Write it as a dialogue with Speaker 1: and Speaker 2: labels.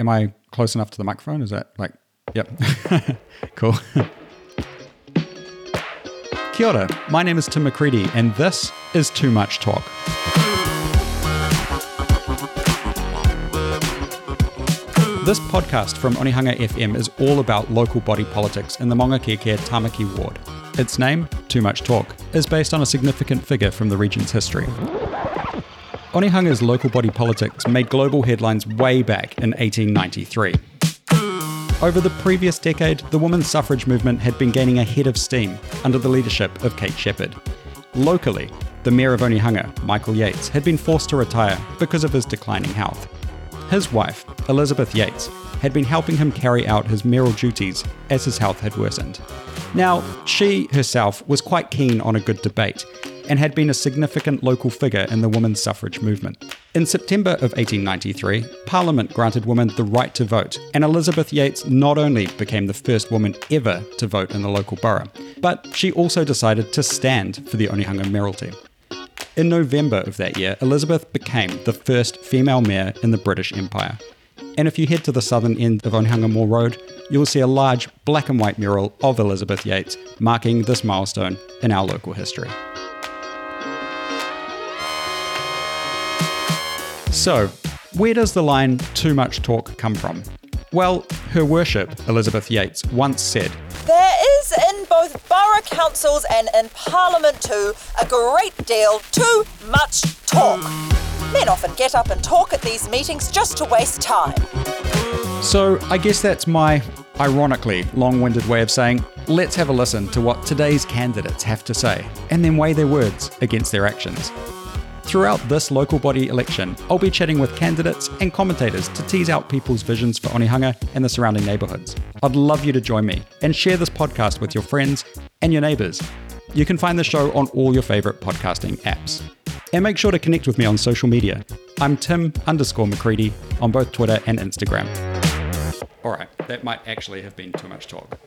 Speaker 1: am I close enough to the microphone? Is that like, yep. cool. Kia ora, my name is Tim McCready, and this is Too Much Talk. This podcast from Onehunga FM is all about local body politics in the Maungakiekie Tamaki ward. Its name, Too Much Talk, is based on a significant figure from the region's history. Onehunga's local body politics made global headlines way back in 1893. Over the previous decade, the women's suffrage movement had been gaining a head of steam under the leadership of Kate Sheppard. Locally, the mayor of Onehunga, Michael Yates, had been forced to retire because of his declining health. His wife, Elizabeth Yates, had been helping him carry out his mayoral duties as his health had worsened. Now, she herself was quite keen on a good debate and had been a significant local figure in the women's suffrage movement. In September of 1893, Parliament granted women the right to vote, and Elizabeth Yates not only became the first woman ever to vote in the local borough, but she also decided to stand for the Onehunga mayoralty. In November of that year, Elizabeth became the first female mayor in the British Empire. And if you head to the southern end of Onehunga Road, you'll see a large black and white mural of Elizabeth Yates marking this milestone in our local history. So, where does the line too much talk come from? Well, Her Worship, Elizabeth Yates, once said,
Speaker 2: There is in both borough councils and in Parliament too a great deal too much talk. Men often get up and talk at these meetings just to waste time.
Speaker 1: So, I guess that's my ironically long winded way of saying, let's have a listen to what today's candidates have to say, and then weigh their words against their actions. Throughout this local body election, I'll be chatting with candidates and commentators to tease out people's visions for Onehunga and the surrounding neighbourhoods. I'd love you to join me and share this podcast with your friends and your neighbours. You can find the show on all your favourite podcasting apps. And make sure to connect with me on social media. I'm Tim underscore McCready on both Twitter and Instagram. All right, that might actually have been too much talk.